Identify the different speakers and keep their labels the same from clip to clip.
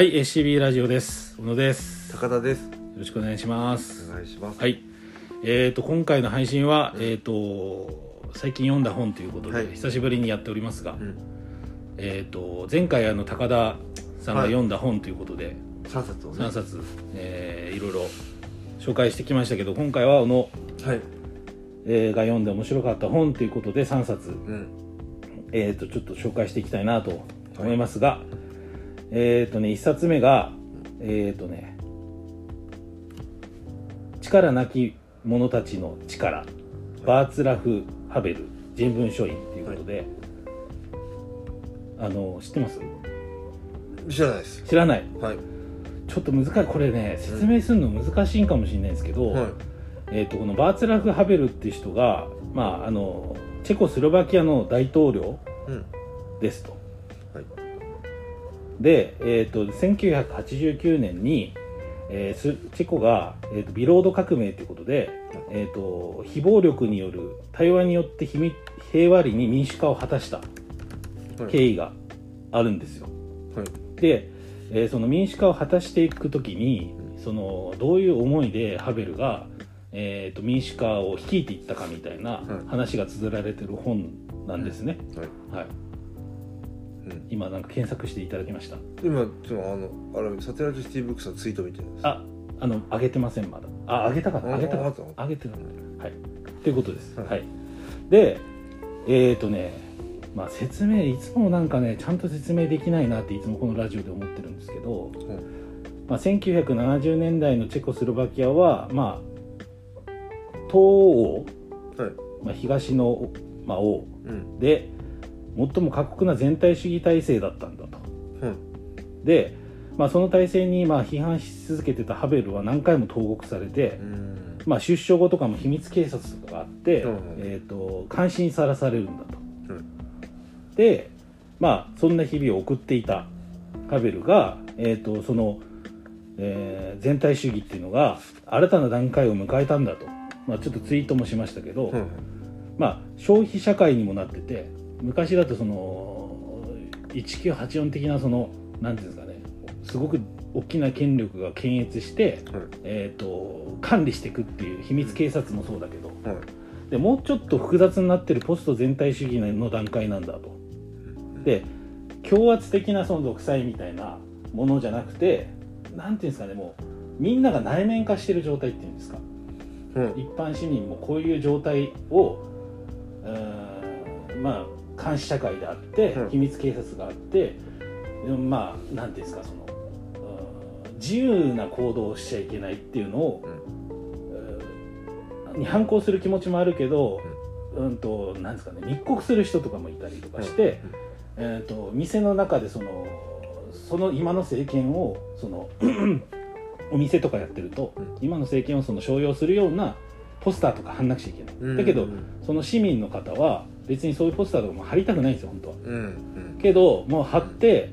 Speaker 1: はい、SCB ラジオです。小野です。よ
Speaker 2: 高田です。
Speaker 1: ろしくお願いします。
Speaker 2: お願いします。
Speaker 1: はい。えっ、と、今回の配信は、えっ、と、最近読んだ本ということで、
Speaker 2: はい。
Speaker 1: 久しぶりにやっておりますが、
Speaker 2: うん。
Speaker 1: えっ、と、前回、あの、高田さんが
Speaker 2: はい。
Speaker 1: 読んだ本ということで、
Speaker 2: 3冊をね。
Speaker 1: 3冊、えーいろいろ紹介してきましたけど、今回は、小野、
Speaker 2: はい。
Speaker 1: えーが読んで面白かった本ということで、3冊、
Speaker 2: うん。
Speaker 1: えー、とちょっと紹介していきたいなと思いますが、えっ、とね1冊目がえっ、とね「力なき者たちの力」バーツラフ・ハベル人文書院ということで、あの知ってます？
Speaker 2: 知らないです。
Speaker 1: 知らない。
Speaker 2: はい。
Speaker 1: ちょっと難しいこれね説明するの難しいかもしれないですけど、
Speaker 2: はい。
Speaker 1: えー、とこのバーツラフ・ハベルっていう人が、まあ、あのチェコスロバキアの大統領
Speaker 2: うん。
Speaker 1: ですと。
Speaker 2: はい
Speaker 1: で、えー、と1989年に、えースチェコが、えー、とビロード革命ということで、えー、と非暴力による対話によって秘密平和裏に民主化を果たした
Speaker 2: はい。
Speaker 1: 経緯があるんですよ。
Speaker 2: はい。
Speaker 1: で、えーその民主化を果たしていく時にそのどういう思いでハベルが、えー、と民主化を率いていったかみたいな
Speaker 2: はい。
Speaker 1: 話が綴られてる本なんですね。
Speaker 2: はい。
Speaker 1: はい、
Speaker 2: うん
Speaker 1: 今なんか検索していただきました。
Speaker 2: 今ちょっとあのあれサテライトシティブックスのツイート見てるんです
Speaker 1: あ、あの上げてませんまだ。あ、上げたかな。
Speaker 2: あ
Speaker 1: 上げたかな
Speaker 2: ああ。
Speaker 1: 上げてない。はい。ということです。は。
Speaker 2: はいい
Speaker 1: で、えっ、とね、まあ説明いつもなんかねちゃんと説明できないなっていつもこのラジオで思ってるんですけど、まあ1970年代のチェコスロバキアはまあ東欧、
Speaker 2: はい
Speaker 1: まあ東のまあ欧
Speaker 2: うん
Speaker 1: で最も過酷な全体主義体制だったんだと。
Speaker 2: うん。
Speaker 1: で、まあ、その体制にまあ批判し続けてたハベルは何回も投獄されて、
Speaker 2: うん。
Speaker 1: まあ、出所後とかも秘密警察とかがあって、
Speaker 2: うん。
Speaker 1: えー、と監視にさらされるんだと。
Speaker 2: うん。
Speaker 1: で、まあ、そんな日々を送っていたハベルが、えー、とその、えー全体主義っていうのが新たな段階を迎えたんだと、まあ、ちょっとツイートもしましたけど、
Speaker 2: うん。
Speaker 1: まあ、消費社会にもなってて昔だとその1984的なそのなんていうんですかねすごく大きな権力が検閲して、
Speaker 2: はい。
Speaker 1: えー、と管理していくっていう秘密警察もそうだけど、
Speaker 2: はい。
Speaker 1: でもうちょっと複雑になってるポスト全体主義の段階なんだと。で強圧的なその独裁みたいなものじゃなくてなんていうんですかねもうみんなが内面化してる状態っていうんですか。
Speaker 2: うん。
Speaker 1: 一般市民もこういう状態をまあ監視社会であって
Speaker 2: うん。
Speaker 1: 秘密警察があって、うんまあなんていうんですかその自由な行動をしちゃいけないっていうのを、うーんに反抗する気持ちもあるけど、うん、となんですかね密告する人とかもいたりとかして、えー、と店の中でそのその今の政権をそのお店とかやってると、
Speaker 2: うん。
Speaker 1: 今の政権をその商用するようなポスターとか貼んなくちゃいけない、
Speaker 2: うん
Speaker 1: だけど
Speaker 2: うん。
Speaker 1: その市民の方は別にそういうポスターとかも貼りたくないんですよ本当は。
Speaker 2: うんうん。
Speaker 1: けどもう貼って、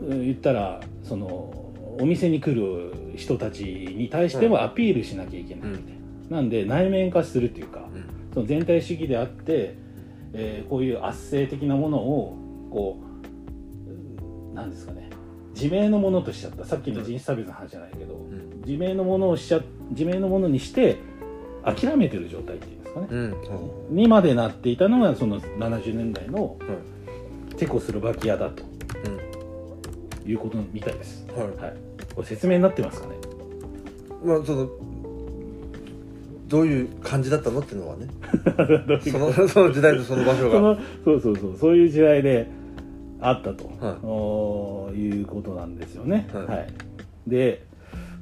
Speaker 1: うん言ったらそのお店に来る人たちに対してはアピールしなきゃいけないみたいな、なんで内面化するっていうか、
Speaker 2: うん。
Speaker 1: その全体主義であって、えーこういう圧政的なものをこううんなんですかね。自明のものとしちゃった。さっきの人種差別の話じゃないけど、
Speaker 2: ん。
Speaker 1: 自明のものをしちゃ自明のものにして諦めてる状態っていう。んですかね、
Speaker 2: うん。
Speaker 1: にまでなっていたのがその70年代の
Speaker 2: はい
Speaker 1: チェコスロバキアだと。
Speaker 2: うん。
Speaker 1: いうことみたいです、
Speaker 2: はい。
Speaker 1: はい、これ説明になってますかね。
Speaker 2: まあそのどういう感じだったのっていうのはね。そのその時代とその場所が。
Speaker 1: そうそうそう。そういう時代であったと、
Speaker 2: はい。
Speaker 1: おーいうことなんですよね。
Speaker 2: はい。
Speaker 1: で、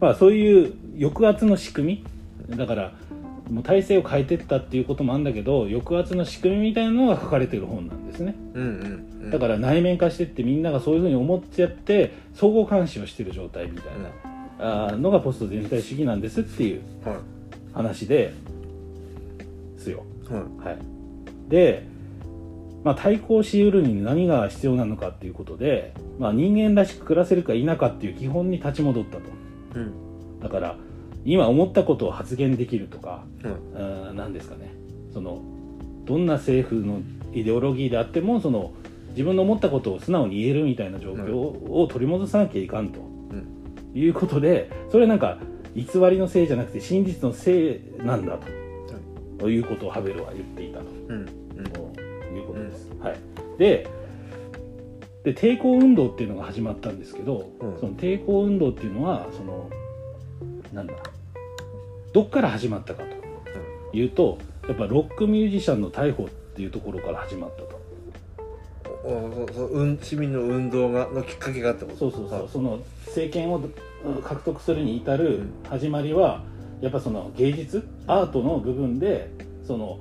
Speaker 1: まあ、そういう抑圧の仕組み。だからもう体制を変えてったっていうこともあるんだけど抑圧の仕組みみたいなのが書かれてる本なんですね。
Speaker 2: うんうんうん。
Speaker 1: だから内面化してってみんながそういうふうに思っちゃって相互監視をしてる状態みたいな、あーのがポスト全体主義なんですっていう
Speaker 2: はい。
Speaker 1: 話ですよ。
Speaker 2: はい。
Speaker 1: はい、で、まあ、対抗しうるに何が必要なのかっていうことで、まあ、人間らしく暮らせるか否かっていう基本に立ち戻ったと。
Speaker 2: うん。
Speaker 1: だから今思ったことを発言できるとか
Speaker 2: はい
Speaker 1: 何ですかね。そのどんな政府のイデオロギーであってもその自分の思ったことを素直に言えるみたいな状況を取り戻さなきゃいかんと、いうことでそれなんか偽りのせいじゃなくて真実のせいなんだと、い、うことをハベルは言っていたと、うん。いうことです。はい、でで抵抗運動っていうのが始まったんですけど、うん、その抵抗運動っていうのはそのなんだどっから始まったかと。いうとやっぱロックミュージシャンの逮捕っていうところから始まったと。
Speaker 2: 市民の運動がのきっかけがあったこと？
Speaker 1: そうそうそう、その政権を獲得するに至る始まりは、やっぱその芸術アートの部分でその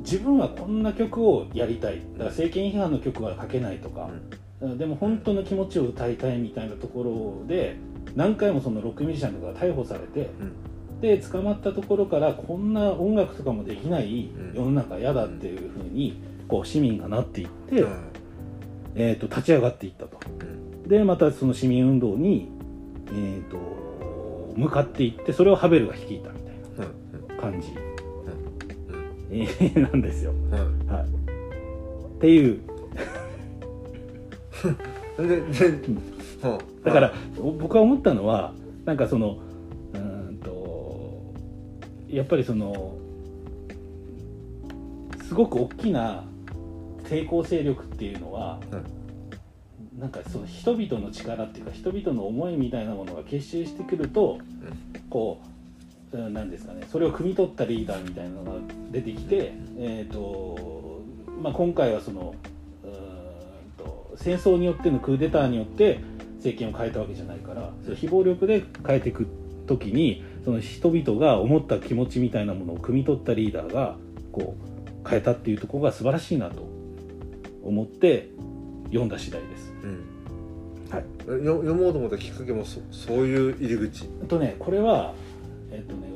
Speaker 1: 自分はこんな曲をやりたい。だから政権批判の曲は書けないとか、うん、でも本当の気持ちを歌いたいみたいなところで何回もそのロックミュージシャンとか逮捕されて、うん、で捕まったところからこんな音楽とかもできない世の中嫌だっていうふうにこう市民がなっていって、うん、えー、と立ち上がっていったと。でまたその市民運動に、えーと、向かっていってそれをハベルが率いたみたいな感じ、うん、なんですよ。はい、っていう。だから僕は思ったのはなんかそのやっぱりそのすごく大きな抵抗勢力っていうのは、うん、なんかその人々の力っていうか人々の思いみたいなものが結集してくると、うん、こう何ですかねそれを汲み取ったリーダーみたいなのが出てきて、えーとまあ、今回はその戦争によってのクーデターによって政権を変えたわけじゃないからそれ非暴力で変えていく時にその人々が思った気持ちみたいなものを汲み取ったリーダーがこう変えたっていうところが素晴らしいなと思って読んだ次第です。うん。
Speaker 2: はい、読もうと思ったきっかけもそそういう入り口。
Speaker 1: とねこれはえっとね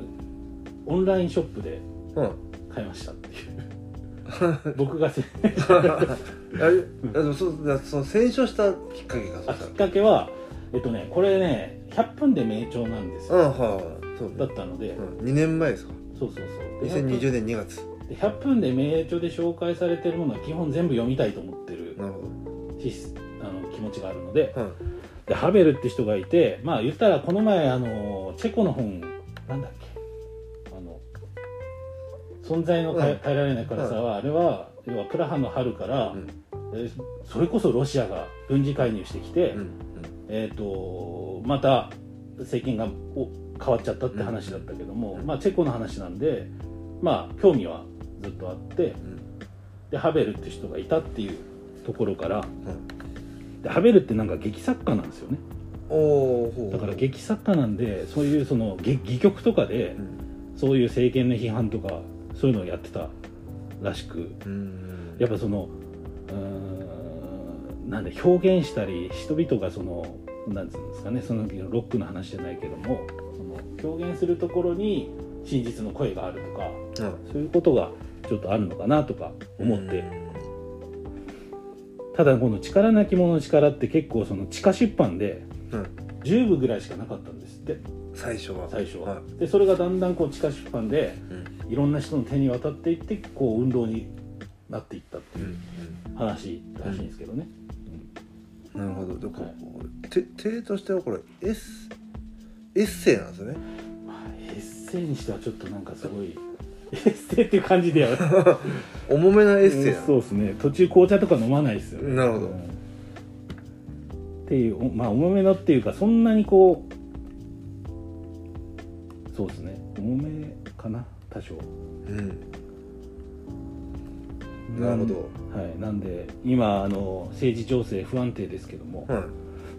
Speaker 1: オンラインショップで買いましたっていう、僕がせ
Speaker 2: あでもそその戦勝したきっかけが
Speaker 1: きっかけはえっとねこれね100分で名著なんですよ、
Speaker 2: は
Speaker 1: あそう、ね、だったので、
Speaker 2: うん、2年前ですか？
Speaker 1: そうそうそう。
Speaker 2: 2020年2月。
Speaker 1: で100分で名著で紹介されてるものは基本全部読みたいと思ってる
Speaker 2: なるほど。
Speaker 1: あの気持ちがあるので。うん、でハベルって人がいてまあ言ったらこの前あのチェコの本なんだっけ？あの存在の変えられない辛さは、あれは要はプラハの春から、うん。それこそロシアが軍事介入してきて、えーと、また政権が変わっちゃったって話だったけども、うん、まあ、チェコの話なんで、まあ、興味はずっとあって、でハベルって人がいたっていうところから、でハベルってなんか劇作家なんですよね。だから劇作家なんでそういうその戯曲とかで、そういう政権の批判とかそういうのをやってたらしく、やっぱそのうんなんで表現したり人々がそのなんつうんですかねそのロックの話じゃないけどもその表現するところに真実の声があるとか、うん、そういうことがちょっとあるのかなとか思って。ただこの力なき者の力って結構その地下出版で10部ぐらいしかなかったんですって。
Speaker 2: 最初は。
Speaker 1: 最初は、はい、でそれがだんだんこう地下出版でいろんな人の手に渡っていってこう運動になっていったっていう話らしいんですけどね。
Speaker 2: なるほど。でこ、はい、て手としてはこれエスエッセイなんですよね。
Speaker 1: まあ、エッセイにしてはちょっとなんかすごい エッセイっていう感じでは
Speaker 2: 重めなエッセイな、
Speaker 1: そうですね。途中紅茶とか飲まないですよ、
Speaker 2: ね、なるほど、うん、っ
Speaker 1: ていうまあ重めのっていうかそんなにこうそうですね。重めかな多少。うん
Speaker 2: なるほど、
Speaker 1: はい、なんで今あの政治情勢不安定ですけども、はい、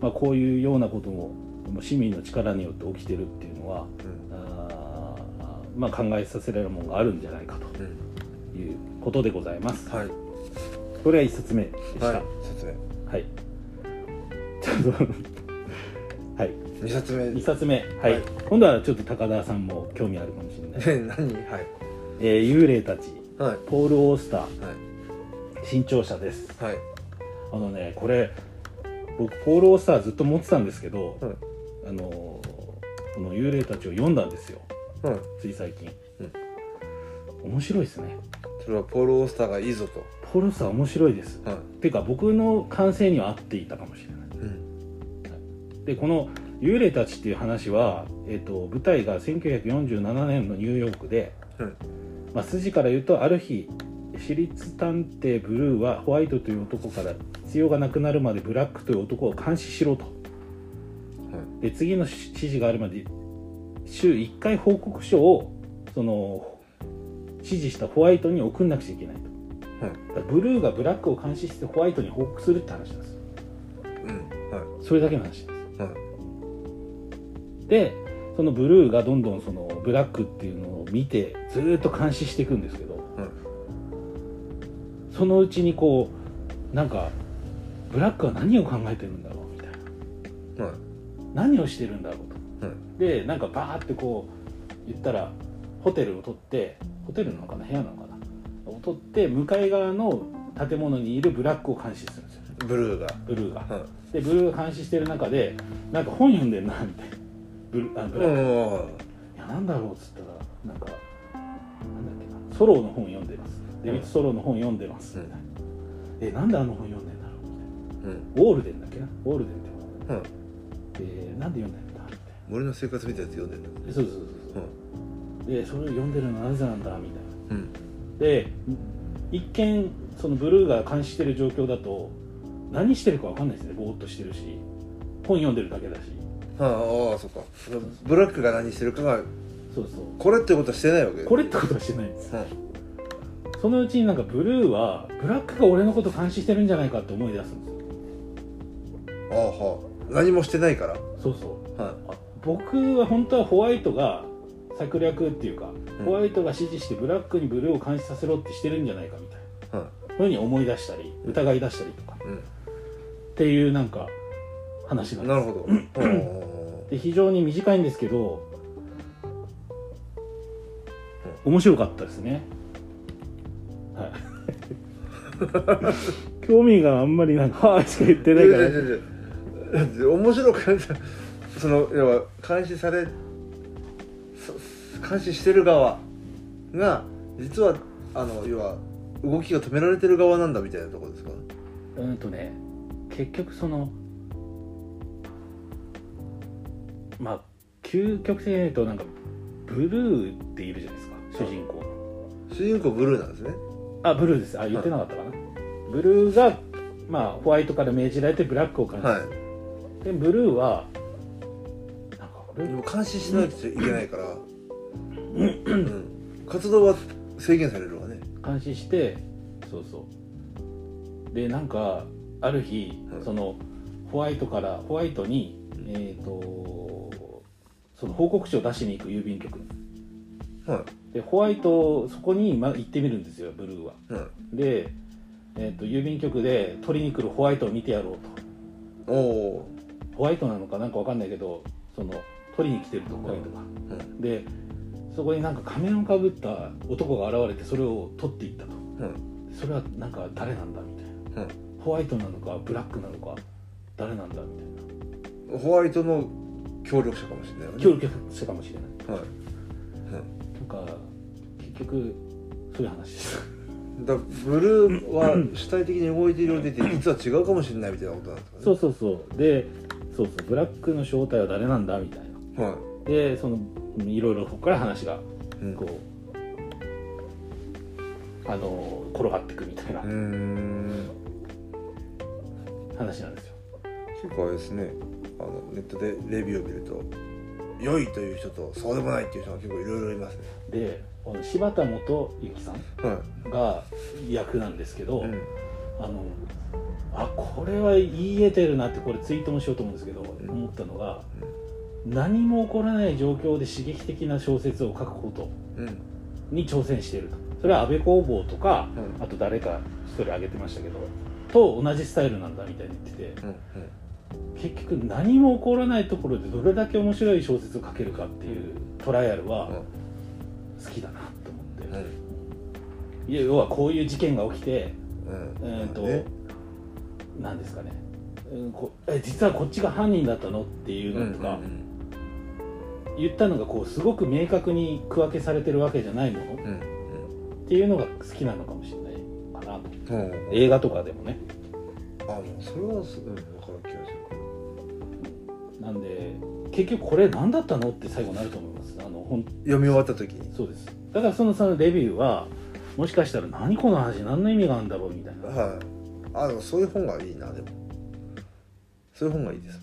Speaker 1: まあ、こういうようなことも市民の力によって起きてるっていうのは、うん、あまあ、考えさせられるものがあるんじゃないかということでございます。
Speaker 2: はい、
Speaker 1: これは1冊目でした。はい、
Speaker 2: 冊目。
Speaker 1: はい。ちょっと はい。
Speaker 2: 2冊目。
Speaker 1: 2冊目、はい、はい、今度はちょっと高田さんも興味あるかもしれ
Speaker 2: ない。何？はい、
Speaker 1: えー、幽霊たち、
Speaker 2: はい、
Speaker 1: ポール・オースター、はい。新潮社です。
Speaker 2: はい。
Speaker 1: あのねこれ僕ポール・オースターずっと持ってたんですけど、はい、あのこの幽霊たちを読んだんですよ、はい、つい最近、うん、面白いですね。
Speaker 2: それはポール・オースターがいいぞと。
Speaker 1: ポール・オースター面白いです、
Speaker 2: はい
Speaker 1: ていうか僕の感性には合っていたかもしれない。
Speaker 2: うん。
Speaker 1: でこの「幽霊たち」っていう話は、えー、と舞台が1947年のニューヨークで、
Speaker 2: うん。
Speaker 1: まあ、筋から言うとある日私立探偵ブルーはホワイトという男から必要がなくなるまでブラックという男を監視しろとで次の指示があるまで週1回報告書をその指示したホワイトに送んなくちゃいけないと、
Speaker 2: はい。
Speaker 1: ブルーがブラックを監視してホワイトに報告するって話なんですよ。
Speaker 2: うん。はい。
Speaker 1: それだけの話です
Speaker 2: はい。
Speaker 1: でそのブルーがどんどんそのブラックっていうのを見てずーっと監視していくんですけど、
Speaker 2: はい。
Speaker 1: そのうちにこうなんかブラックは何を考えてるんだろうみたいな。
Speaker 2: はい
Speaker 1: 何をしてるんだろうと。
Speaker 2: はい
Speaker 1: でなんかバーってこう言ったらホテルを取ってホテルなのかな？部屋なのかな？を取って向かい側の建物にいるブラックを監視するんですよ。
Speaker 2: ブルーが。
Speaker 1: ブルーが。
Speaker 2: は
Speaker 1: でブルーが監視してる中でなんか本読んでんなみたいなブルあブ
Speaker 2: い
Speaker 1: ラック。
Speaker 2: うん。
Speaker 1: いやなんだろうっつったらなんかなんだっけな？ソロの本読んでます。デビッド・ソロの本読んでます。みたいな、えなんであの本読んでんだろうみたいな
Speaker 2: うん。
Speaker 1: ウォールデンだっけな？ウォールデンって本
Speaker 2: はい
Speaker 1: でなんで読んでんだみたい
Speaker 2: 森の生活みたいなやつ読んでるんだ
Speaker 1: そうそうそうそう。でそれを読んでるのはなぜなんだみたいな。
Speaker 2: うん。
Speaker 1: で一見そのブルーが監視してる状況だと何してるか分かんないですね。ぼーっとしてるし。本読んでるだけだし。
Speaker 2: はあああそっか。ブラックが何してるかが
Speaker 1: そうそう。
Speaker 2: これってことはしてないわけ？
Speaker 1: これってことはしてないんです。
Speaker 2: はい
Speaker 1: そのうちになんかブルーはブラックが俺のこと監視してるんじゃないかって思い出すんですよ。
Speaker 2: ああはあ何もしてないから。
Speaker 1: そうそう。
Speaker 2: は
Speaker 1: あ僕は本当はホワイトが策略っていうか、
Speaker 2: うん。
Speaker 1: ホワイトが指示してブラックにブルーを監視させろってしてるんじゃないかみたいな。い。
Speaker 2: は
Speaker 1: ふうに思い出したり疑い出したりとか。
Speaker 2: いうん。
Speaker 1: っていうなんか話なんです。
Speaker 2: なるほど。うん。
Speaker 1: で非常に短いんですけど面白かったですね。はい。興味があんまりなんか「は あ」しか言ってないから。
Speaker 2: いやいやいやだって 面白くない。その要は監視されそ監視してる側が実はあの要は動きが止められてる側なんだみたいなところですか？
Speaker 1: うんとね結局そのまあ究極的に言うとなんかブルーっているじゃないですか主人公
Speaker 2: 主人公ブルーなんですね。
Speaker 1: あブルーです。あ言ってなかったかな、ブルーがまあホワイトから命じられてブラックを監視する、
Speaker 2: は
Speaker 1: でブルーはなんかあれ？
Speaker 2: でも監視しないといけないから、うん、活動は制限されるわね。
Speaker 1: 監視してそうそう。でなんかある日、
Speaker 2: はい
Speaker 1: そのホワイトからホワイトに、えっ、とその報告書を出しに行く郵便局。に
Speaker 2: は
Speaker 1: でホワイトそこに、ま、行ってみるんですよブルーは。い
Speaker 2: はい
Speaker 1: で、えー、と郵便局で取りに来るホワイトを見てやろうと。
Speaker 2: おお
Speaker 1: ホワイトなのかなんかわかんないけどその取りに来てるとホワイトが、
Speaker 2: ーうん。
Speaker 1: でそこになんか仮面をかぶった男が現れてそれを取っていったと。
Speaker 2: うん。
Speaker 1: それはなんか誰なんだみたいな。
Speaker 2: うん。
Speaker 1: ホワイトなのかブラックなのか誰なんだみたい
Speaker 2: ホワイトの協力者かもしれないわね。
Speaker 1: な協力者かもしれない。
Speaker 2: はい、
Speaker 1: なんか結局そういう話です。
Speaker 2: だブルーは主体的に動いているようで実は違うかもしれないみたいなことなんですかね。
Speaker 1: そうそうそう。でそうそうブラックの正体は誰なんだみたいな。
Speaker 2: は
Speaker 1: でそのいろいろここから話が
Speaker 2: い、うん、
Speaker 1: こうあの転がっていくみたいな。話なんですよ。
Speaker 2: 結構あれですね。あのネットでレビューを見ると良いという人とそうでもないっていう人が結構いろいろいますね。
Speaker 1: でこの柴田元幸さん
Speaker 2: は
Speaker 1: が役なんですけど、
Speaker 2: い、うん
Speaker 1: あのあこれは言い得てるなってこれツイートもしようと思うんですけど、
Speaker 2: ん。
Speaker 1: 思ったのが何も起こらない状況で刺激的な小説を書くこと
Speaker 2: うん。
Speaker 1: に挑戦していると。それは安倍工房とか、
Speaker 2: うん。
Speaker 1: あと誰か一人挙げてましたけどと同じスタイルなんだみたいに言ってて
Speaker 2: うん。
Speaker 1: 結局何も起こらないところでどれだけ面白い小説を書けるかっていうトライアルは好きだなと思って、いや要はこういう事件が起きて
Speaker 2: うん。
Speaker 1: えーと
Speaker 2: ね。
Speaker 1: なんですかね、うんこえ実はこっちが犯人だったのっていうのとか、
Speaker 2: うん
Speaker 1: 言ったのがこうすごく明確に区分けされてるわけじゃないもの。っ
Speaker 2: うん。
Speaker 1: ていうのが好きなのかもしれないかなと。
Speaker 2: うんう。ん
Speaker 1: 映画とかでもね。
Speaker 2: あそれはすうん分かる気がする。
Speaker 1: なんで結局これ何だったのって最後なると思います。あのほん
Speaker 2: 読み終わった時に。
Speaker 1: そうです。だからそのそのレビューはもしかしたら何この話何の意味があるんだろうみたいな。
Speaker 2: はい。あでもそういう本がいいなでも。そういう本がいいです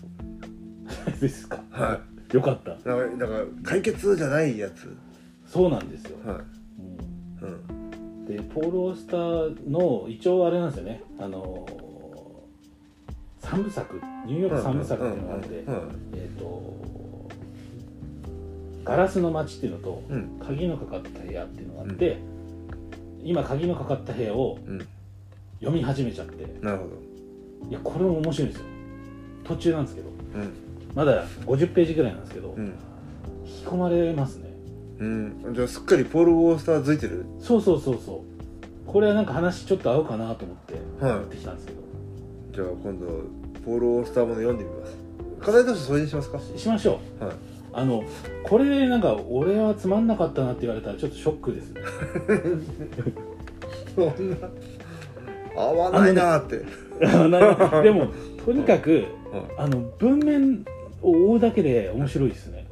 Speaker 1: ですか？
Speaker 2: は
Speaker 1: よかった。
Speaker 2: だからだから解決じゃないやつ。
Speaker 1: そうなんですよ、
Speaker 2: はい。
Speaker 1: うん。
Speaker 2: うん。
Speaker 1: でポール・オースターの一応あれなんですよね。あの三部作ニューヨーク三部作っていうのがあって、
Speaker 2: うんうん
Speaker 1: えっ、とガラスの街っていうのと
Speaker 2: うん。
Speaker 1: 鍵のかかった部屋っていうのがあって、今鍵のかかった部屋を
Speaker 2: うん。
Speaker 1: 読み始めちゃって。
Speaker 2: なるほど。
Speaker 1: いやこれも面白いんですよ。途中なんですけど。
Speaker 2: うん。
Speaker 1: まだ50ページぐらいなんですけど、
Speaker 2: うん。
Speaker 1: 引き込まれますね。
Speaker 2: うん。じゃあすっかりポール・ウォースター付いてる？
Speaker 1: そうそうそうそう。これはなんか話ちょっと合うかなと思って
Speaker 2: はい。
Speaker 1: 持ってきたんですけど、
Speaker 2: じゃあ今度ポール・ウォースターもの読んでみます。課題としてそれにしますか？
Speaker 1: しましょう。
Speaker 2: はい
Speaker 1: あのこれでなんか俺はつまんなかったなって言われたらちょっとショックですね。
Speaker 2: そんな合わないなーって、
Speaker 1: なでもとにかく
Speaker 2: はい。
Speaker 1: あの文面を追うだけで面白いですね。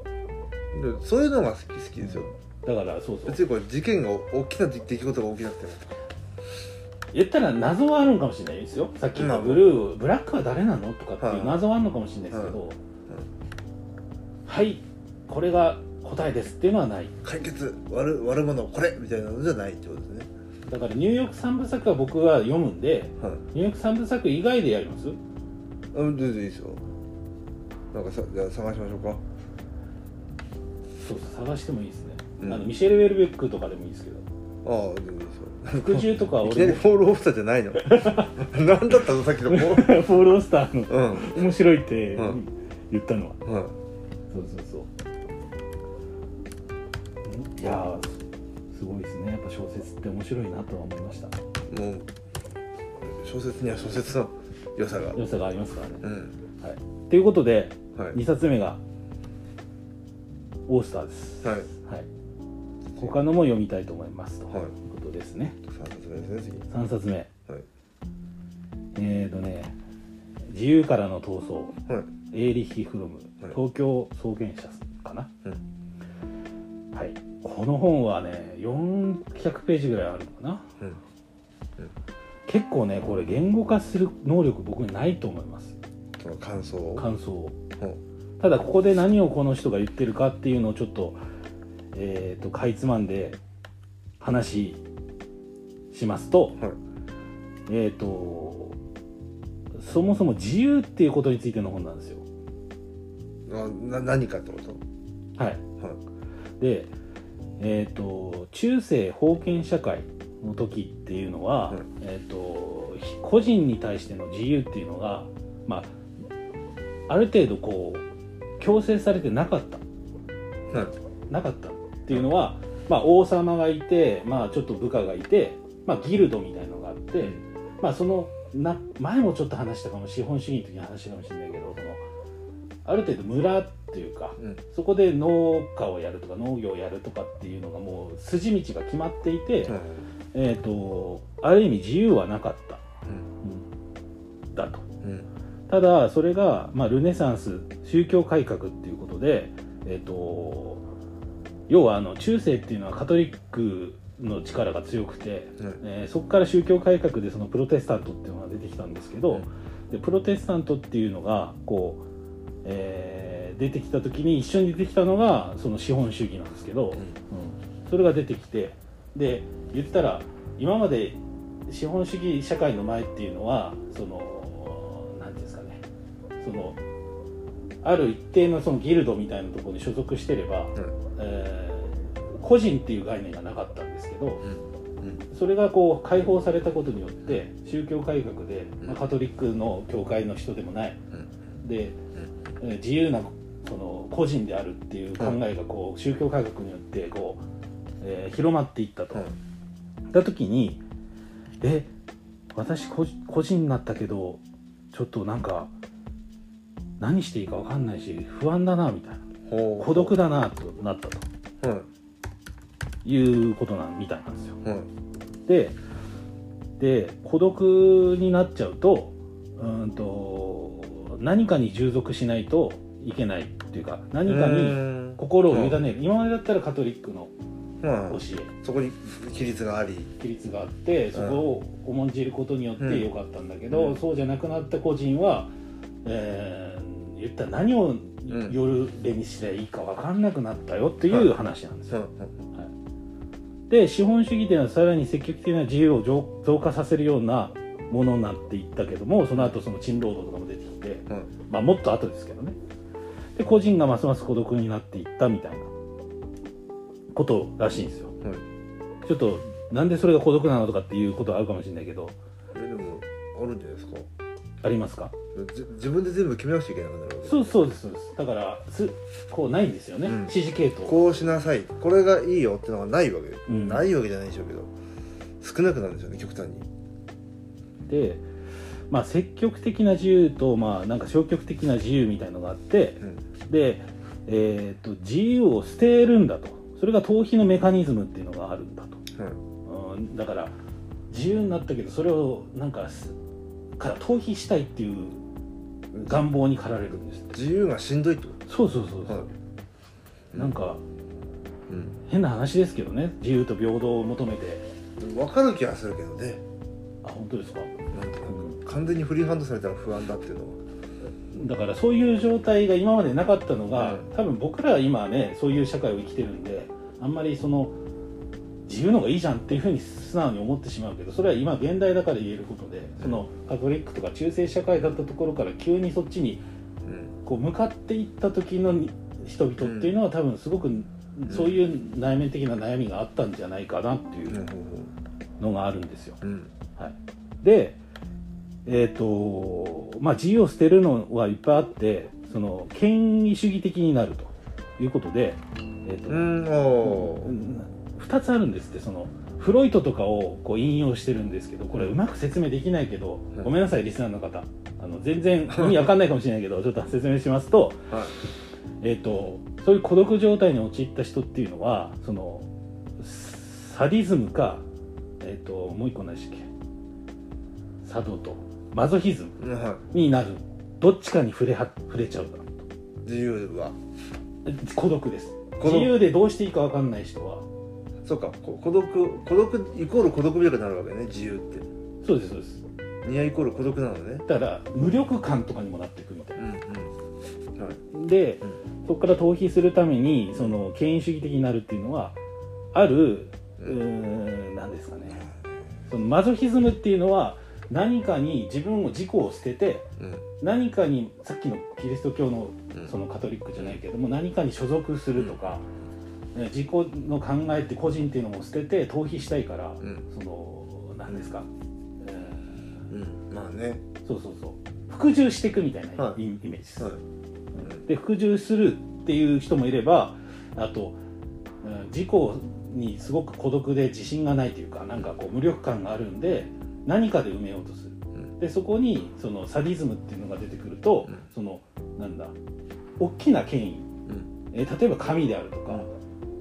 Speaker 2: でそういうのが好き好きですよ。
Speaker 1: だからそうそう。
Speaker 2: 別にこれ事件が大きな出来事が起きなくて。も
Speaker 1: 言ったら謎はあるんかもしれないですよ。さっきのブルーブラックは誰なの？とかっていう謎はあるのかもしれないですけど、はいこれが答えですっていうのはない。
Speaker 2: 解決悪悪者これみたいなのじゃないってことですね。
Speaker 1: だからニューヨーク三部作は僕が読むんで
Speaker 2: はい。
Speaker 1: ニューヨーク三部作以外でやります？
Speaker 2: うん全然いいですよ。なんかさじゃあ探しましょうか。
Speaker 1: そう探してもいいですね、
Speaker 2: うん。
Speaker 1: あのミシェル・ウェルベックとかでもいいですけど。
Speaker 2: ああ全然いいですよ。
Speaker 1: 服従とかはい
Speaker 2: きなり
Speaker 1: 俺も
Speaker 2: ポール・オースターじゃないの？何だったのさっきのポール
Speaker 1: ポール・オースターの
Speaker 2: うん。
Speaker 1: 面白いって
Speaker 2: うん。
Speaker 1: 言ったのは、
Speaker 2: はい。
Speaker 1: そうそうそういやーすごいですね。やっぱ小説って面白いなとは思いました。
Speaker 2: もう小説には小説の良さが。
Speaker 1: 良さがありますからね、
Speaker 2: うん。
Speaker 1: はい、ということで
Speaker 2: はい。
Speaker 1: 2冊目がオースターです。
Speaker 2: はい。
Speaker 1: はい、他のも読みたいと思います。と、
Speaker 2: はい。
Speaker 1: いうことですね。
Speaker 2: 3冊目ですね
Speaker 1: 3冊目。
Speaker 2: 次はい。
Speaker 1: えーとね「自由からの逃走」
Speaker 2: はい。
Speaker 1: エーリヒ・フロム。
Speaker 2: はい。
Speaker 1: 東京草原社かな、
Speaker 2: うん。
Speaker 1: はいこの本はね400ページぐらいあるのかな。
Speaker 2: うん。
Speaker 1: 結構ねこれ言語化する能力僕にないと思います。
Speaker 2: その感想を？
Speaker 1: 感想を。
Speaker 2: うん。
Speaker 1: ただここで何をこの人が言ってるかっていうのをちょっとえー、とかいつまんで話しますと
Speaker 2: はい。
Speaker 1: えっ、とそもそも自由っていうことについての本なんですよ。
Speaker 2: あな何かってこと？
Speaker 1: はい。
Speaker 2: はい。
Speaker 1: でえっ、と中世封建社会の時っていうのは、
Speaker 2: はい
Speaker 1: えっ、とひ個人に対しての自由っていうのがまあある程度こう強制されてなかった。
Speaker 2: はい
Speaker 1: なかったっていうのは、まあ、王様がいて、まあ、ちょっと部下がいて、まあ、ギルドみたいなのがあって、まあ、そのな前もちょっと話したかも資本主義の時に話したかもしれないけどそのある程度村っていうか
Speaker 2: うん。
Speaker 1: そこで農家をやるとか農業をやるとかっていうのがもう筋道が決まっていて、
Speaker 2: はい
Speaker 1: えー、とある意味自由はなかった、
Speaker 2: うん。
Speaker 1: うん。だと。
Speaker 2: うん。
Speaker 1: ただそれが、まあ、ルネサンス宗教改革っていうことで、えっと要はあの中世っていうのはカトリックの力が強くて、
Speaker 2: はい
Speaker 1: えーそこから宗教改革でそのプロテスタントっていうのが出てきたんですけど、でプロテスタントっていうのがこう、えー出てきた時に一緒に出てきたのがその資本主義なんですけど、うん。それが出てきてで言ったら今まで資本主義社会の前っていうのはその何ていうんですかね。そのある一定のそのギルドみたいなところに所属してれば、えー個人っていう概念がなかったんですけど
Speaker 2: うん。
Speaker 1: それがこう解放されたことによって宗教改革で、
Speaker 2: うん。
Speaker 1: まあ、カトリックの教会の人でもない。
Speaker 2: うん。
Speaker 1: で、えー自由なその個人であるっていう考えがこう宗教改革によってこう、えー広まっていったと。
Speaker 2: はい。
Speaker 1: った時にえ私個個人になったけどちょっとなんか何していいか分かんないし不安だなみたいな。孤独だなとなったと。
Speaker 2: はい。
Speaker 1: いうことなんみたいなんですよ。
Speaker 2: はい。
Speaker 1: でで孤独になっちゃうとうんと何かに従属しないといけないっていうか何かに
Speaker 2: に
Speaker 1: 心を委ねる。今までだったらカトリックの
Speaker 2: まあ
Speaker 1: 教え。
Speaker 2: そこに規律があり。
Speaker 1: 規律があってそこを重んじることによってよかったんだけど、
Speaker 2: うん。
Speaker 1: そうじゃなくなった個人は、えー言ったら何を
Speaker 2: ん
Speaker 1: 夜べにすればいいか分かんなくなったよっていう話なんです
Speaker 2: うん。
Speaker 1: よ。で資本主義というのはさらに積極的な自由を増増加させるようなものになっていったけどもその後その賃労働とかも出てきて、
Speaker 2: うん。
Speaker 1: まあ、もっと後ですけどねで個人がますます孤独になっていったみたいなことらしいんですよ、
Speaker 2: はい。
Speaker 1: ちょっとなんでそれが孤独なのとかっていうことはあるかもしれないけど。
Speaker 2: えでもあるんじゃないですか？
Speaker 1: ありますか？
Speaker 2: じ自分で全部決めなくちゃいけなくなる
Speaker 1: そうそうですそうです。だからすこうないんですよね、
Speaker 2: うん。
Speaker 1: 指示系統。
Speaker 2: こうしなさい。これがいいよってのがないわけ、
Speaker 1: うん。
Speaker 2: ないわけじゃないでしょうけど。少なくなるんですよね極端に。
Speaker 1: で、まあ、積極的な自由と、まあ、なんか消極的な自由みたいのがあって
Speaker 2: うん。
Speaker 1: で、えー、と自由を捨てるんだと。それが逃避のメカニズムっていうのがあるんだと、
Speaker 2: はい
Speaker 1: うん、だから自由になったけどそれをなんかすから逃避したいっていう願望に駆られるんです
Speaker 2: 自由がしんどいってこ
Speaker 1: そうそうそうそう、
Speaker 2: とはい
Speaker 1: なんか
Speaker 2: うん。
Speaker 1: 変な話ですけどね。自由と平等を求めて。
Speaker 2: 分かる気がするけどね。
Speaker 1: あ本当ですか？
Speaker 2: 完全にフリーハンドされたら不安だっていうのは。
Speaker 1: だからそういう状態が今までなかったのが、
Speaker 2: うん
Speaker 1: 多分僕らは今ねそういう社会を生きてるんであんまりその自由の方がいいじゃんっていうふうに素直に思ってしまうけどそれは今現代だから言えることでそのカトリックとか中世社会だったところから急にそっちに
Speaker 2: うん。
Speaker 1: こう向かっていった時の人々っていうのは多分すごくそういう内面的な悩みがあったんじゃないかなっていうのがあるんですよ。
Speaker 2: うん。
Speaker 1: はい、でえっ、とまあ自由を捨てるのはいっぱいあってその権威主義的になるということで、えーと
Speaker 2: うんおー。
Speaker 1: うん2つあるんですってそのフロイトとかをこう引用してるんですけどこれうまく説明できないけど、
Speaker 2: うん。
Speaker 1: ごめんなさいリスナーの方。あの全然意味わかんないかもしれないけど ちょっと説明しますと,、
Speaker 2: はい。
Speaker 1: えー、とそういう孤独状態に陥った人っていうのはそのサディズムか、えー、ともう一個何でしたっけ？サドとマゾヒズムになる。どっちかに触れは触れちゃうだろう
Speaker 2: い自由は。
Speaker 1: と孤独です。
Speaker 2: 孤独。
Speaker 1: 自由でどうしていいかわかんない人は。
Speaker 2: そうか。こ孤独孤独イコール孤独病になるわけね。自由って。
Speaker 1: そうですそうです。
Speaker 2: ニアイコール孤独なのね。
Speaker 1: だから無力感とかにもなっていくみたい
Speaker 2: うんうん。はい。
Speaker 1: なで、
Speaker 2: うん。
Speaker 1: そこから逃避するためにその権威主義的になるっていうのはあるうーん何ですかね。そのマゾヒズムっていうのは何かに自分を自己を捨てて
Speaker 2: うん。
Speaker 1: 何かにさっきのキリスト教の
Speaker 2: うん。
Speaker 1: そのカトリックじゃないけども何かに所属するとか、え自己の考えって個人っていうのも捨てて逃避したいから、
Speaker 2: うん。
Speaker 1: その何ですか、え
Speaker 2: うん。まあね。
Speaker 1: ーそうそうそう。服従していくみたいな
Speaker 2: はい。
Speaker 1: イ,、イメージ。です、
Speaker 2: はい
Speaker 1: で服従するっていう人もいればあと、うん自己にすごく孤独で自信がないというかなんかこう無力感があるんで何かで埋めようとする。
Speaker 2: うん。
Speaker 1: でそこにそのサディズムっていうのが出てくると、
Speaker 2: うん。
Speaker 1: そのなんだ大きな権威、
Speaker 2: うん。
Speaker 1: えー例えば神であるとか、
Speaker 2: うん。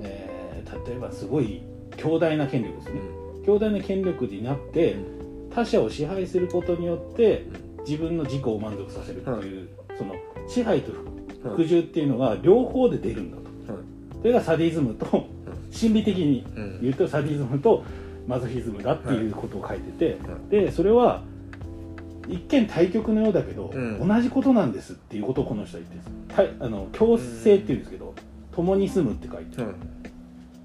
Speaker 1: えー例えばすごい強大な権力ですね、
Speaker 2: うん。
Speaker 1: 強大な権力になって他者を支配することによって
Speaker 2: うん。
Speaker 1: 自分の自己を満足させるっていう、その支配と
Speaker 2: はい。
Speaker 1: 服従っていうのが両方で出るんだと。
Speaker 2: はい。
Speaker 1: それがサディズムと心理的に
Speaker 2: うん。
Speaker 1: 言うとサディズムとマゾヒズムだっていうことを書いてて、
Speaker 2: はい
Speaker 1: でそれは一見対極のようだけど、
Speaker 2: うん。
Speaker 1: 同じことなんですっていうことをこの人は言ってるんです。あの共生っていうんですけど、共に住むって書いて
Speaker 2: うん。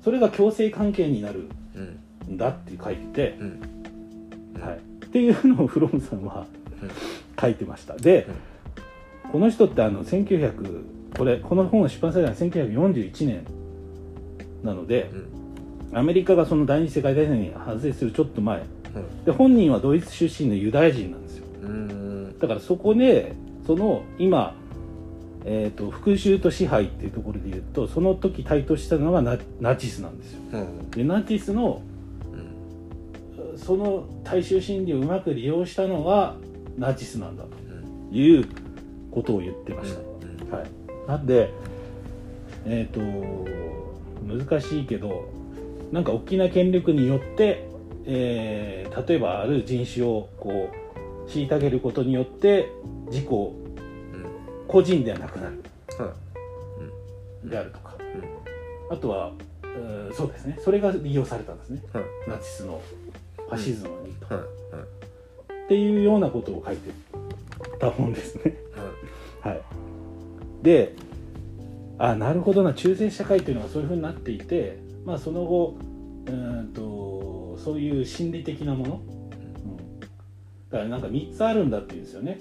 Speaker 1: それが共生関係になる
Speaker 2: うん
Speaker 1: んだって書いてて、
Speaker 2: うん。
Speaker 1: はい、っていうのをフロムさんは
Speaker 2: うん。
Speaker 1: 書いてました。で、この人ってあの1900これこの本が出版されたのは1941年なので
Speaker 2: うん
Speaker 1: アメリカがその第二次世界大戦に発生するちょっと前。
Speaker 2: うん。
Speaker 1: で本人はドイツ出身のユダヤ人なんですよ。
Speaker 2: うん。
Speaker 1: だからそこでその今、えー、と復讐と支配っていうところで言うとその時台頭したのがナナチスなんですよ。
Speaker 2: うん。
Speaker 1: でナチスの
Speaker 2: うん
Speaker 1: その大衆心理をうまく利用したのがナチスなんだと
Speaker 2: うん
Speaker 1: いうことを言ってました、
Speaker 2: うん。
Speaker 1: はい、なんでえっ、と難しいけどなんか大きな権力によって、えー例えばある人種をこう虐げることによって自己
Speaker 2: うん。
Speaker 1: 個人ではなくなる。
Speaker 2: はい
Speaker 1: であるとか。
Speaker 2: うん。
Speaker 1: あとはうんそうですね。それが利用されたんですね。
Speaker 2: はい
Speaker 1: ナチスのファシズムにと、っていうようなことを書いてた本ですね。
Speaker 2: はい
Speaker 1: はい、であなるほどな。中世社会というのはそういうふうになっていて、まあ、その後うーんとそういう心理的なもの、うん、だからなんか3つあるんだっていうんですよね。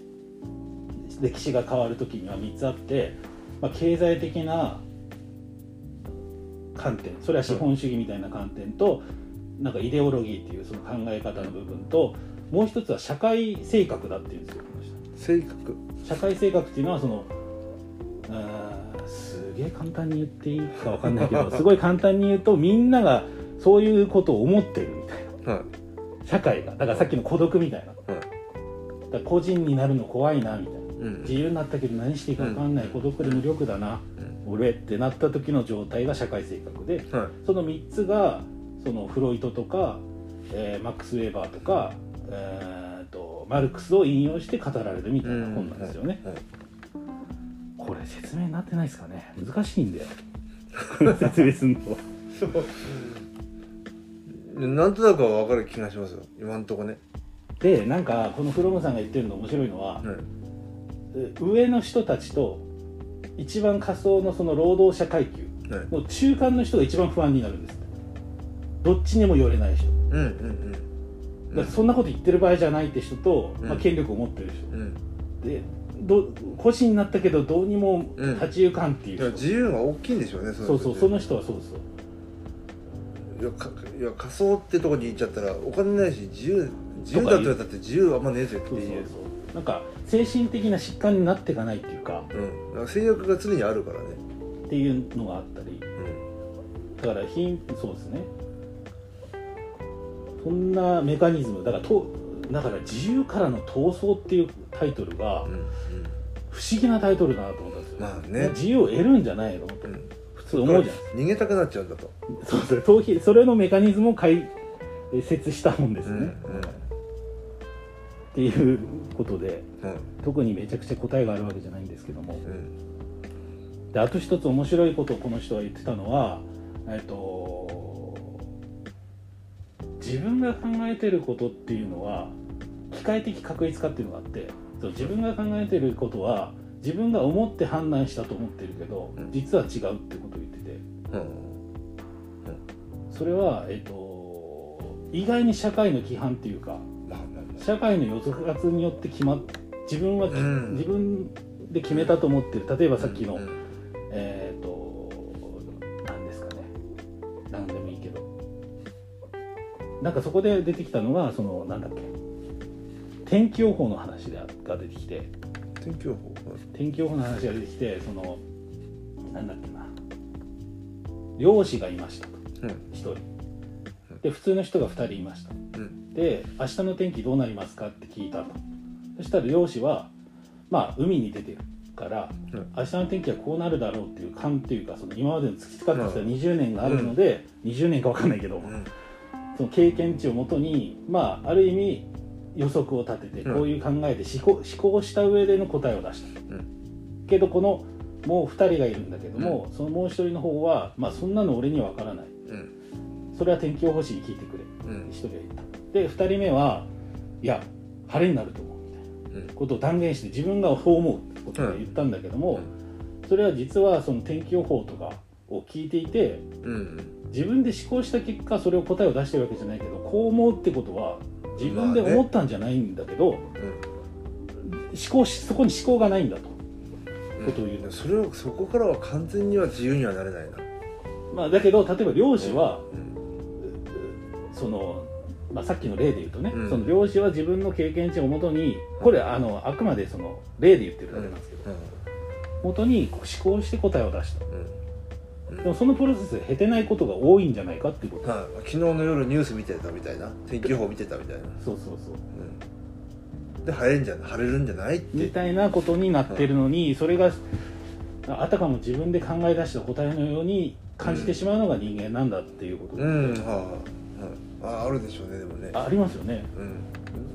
Speaker 1: 歴史が変わる時には3つあって、まあ、経済的な観点。それは資本主義みたいな観点と、なんかイデオロギーっていうその考え方の部分ともう一つは社会性格だっていうんですよ社会性格っていうのはそのげえ簡単に言っていいかわかんないけど すごい簡単に言うとみんながそういうことを思ってるみたいな。
Speaker 2: はい。
Speaker 1: 社会が。だからさっきの孤独みたいな。だ
Speaker 2: はい。
Speaker 1: から個人になるの怖いなみたいな。
Speaker 2: うん。
Speaker 1: 自由になったけど何していいかわかんない。
Speaker 2: うん。
Speaker 1: 孤独で無力だな。
Speaker 2: うん。
Speaker 1: 俺ってなった時の状態が社会性格で。
Speaker 2: はい。
Speaker 1: その3つがそのフロイトとか、えーマックス・ウェーバーとか、えーとマルクスを引用して語られるみたいな本なんですよね。
Speaker 2: はい。はい
Speaker 1: これ説明になってないですかね。難しいんだよ説明すんの。
Speaker 2: そう。なんとなくは分かる気がしますよ。今んとこね。
Speaker 1: でなんかこのフロムさんが言ってるの面白いのは、
Speaker 2: はい。
Speaker 1: え上の人たちと一番下層のその労働者階級
Speaker 2: はい。
Speaker 1: の中間の人が一番不安になるんですって。どっちにも寄れない人。
Speaker 2: うんうんうん
Speaker 1: そんなこと言ってる場合じゃないって人と、
Speaker 2: うん。
Speaker 1: まあ、権力を持ってる人。
Speaker 2: うん。
Speaker 1: でど個人になったけどどうにも立ち行かんっていう
Speaker 2: いや
Speaker 1: 人、
Speaker 2: 自由が大きいんでしょうね
Speaker 1: そうそうその
Speaker 2: 人
Speaker 1: 人はそうそう。
Speaker 2: いや仮想ってとこに行っちゃったらお金ないし自由自由だって言われたって自由あんまねえぜって
Speaker 1: そう。そう
Speaker 2: いう
Speaker 1: そう。なんか精神的な疾患になっていかないっていうか。
Speaker 2: うん。だから制約が常にあるからね。
Speaker 1: っていうのがあったり。
Speaker 2: うん
Speaker 1: だから貧そうですね。そんなメカニズムだからとだから自由からの逃走っていうタイトルが不思議なタイトルだなと思ったんですよ、
Speaker 2: まあね。
Speaker 1: 自由を得るんじゃないの？と
Speaker 2: うん。
Speaker 1: 普通思うじゃない
Speaker 2: 逃げたくなっちゃうんだと。
Speaker 1: そうですね逃避それのメカニズムを解説した本ですね、
Speaker 2: うんうん。
Speaker 1: っていうことで
Speaker 2: うん。
Speaker 1: 特にめちゃくちゃ答えがあるわけじゃないんですけども。
Speaker 2: うん。
Speaker 1: であと一つ面白いことをこの人は言ってたのはえっと自分が考えてることっていうのは機械的確率化っていうのがあってそう自分が考えてることは自分が思って判断したと思ってるけど
Speaker 2: うん。
Speaker 1: 実は違うってことを言ってて。
Speaker 2: うん。
Speaker 1: それは、えっと意外に社会の規範っていうか
Speaker 2: まあまあま
Speaker 1: 社会の予測によって決まっ自分は、
Speaker 2: うん。
Speaker 1: 自分で決めたと思ってる。例えば
Speaker 2: あ
Speaker 1: さっきの、
Speaker 2: うん。
Speaker 1: えっ、となんかそこで出てきたのがそのなんだっけ。天気予報の話でが出てきて。
Speaker 2: 天気予報？
Speaker 1: 天気予報の話が出てきてそのなんだっけな。漁師がいましたと。
Speaker 2: うん。
Speaker 1: 1人。で普通の人が2人いました。
Speaker 2: うん。
Speaker 1: で明日の天気どうなりますかって聞いたとそしたら漁師はまあ海に出てるから
Speaker 2: うん。
Speaker 1: 明日の天気はこうなるだろうっていう勘っていうかその今までの培ってきた20年があるので、20年か分かんないけど、
Speaker 2: うん
Speaker 1: その経験値をもとにまあある意味予測を立てて
Speaker 2: うん。
Speaker 1: こういう考えで思考思考した上での答えを出した、
Speaker 2: うん。
Speaker 1: けどこのもう2人がいるんだけども、そのもう1人の方はまあそんなの俺には分からない。
Speaker 2: うん。
Speaker 1: それは天気予報士に聞いてくれ。
Speaker 2: うん。
Speaker 1: 1人が言った。で2人目はいや晴れになると思う。みたいな
Speaker 2: うん。
Speaker 1: ことを断言して自分がそう思うってことを言ったんだけども、それは実はその天気予報とかを聞いていて
Speaker 2: うん。
Speaker 1: 自分で思考した結果それを答えを出してるわけじゃないけどこう思うってことは自分で思ったんじゃないんだけど、思考しそこに思考がないんだと、
Speaker 2: うん
Speaker 1: ことを言う。
Speaker 2: それをそこからは完全には自由にはなれないな。
Speaker 1: まあ、だけど例えば漁師は、
Speaker 2: うん。
Speaker 1: その、まあ、さっきの例で言うとね、
Speaker 2: うん。
Speaker 1: その漁師は自分の経験値をもとにこれあのあくまでその例で言ってるだけなんですけど、元にこう思考して答えを出した。
Speaker 2: うんうん
Speaker 1: でもそのプロセスで経てないことが多いんじゃないかっていうこと、
Speaker 2: はい。昨日の夜ニュース見てたみたいな。天気予報見てたみたいな、
Speaker 1: そうそうそう。
Speaker 2: うん、で晴れんじゃ晴れるんじゃないって。
Speaker 1: みたいなことになってるのに、それがあたかも自分で考え出した答えのように感じてしまうのが人間なんだっていうこと、
Speaker 2: うん。はい、はい、ああるでしょうねでもね。
Speaker 1: あありますよね。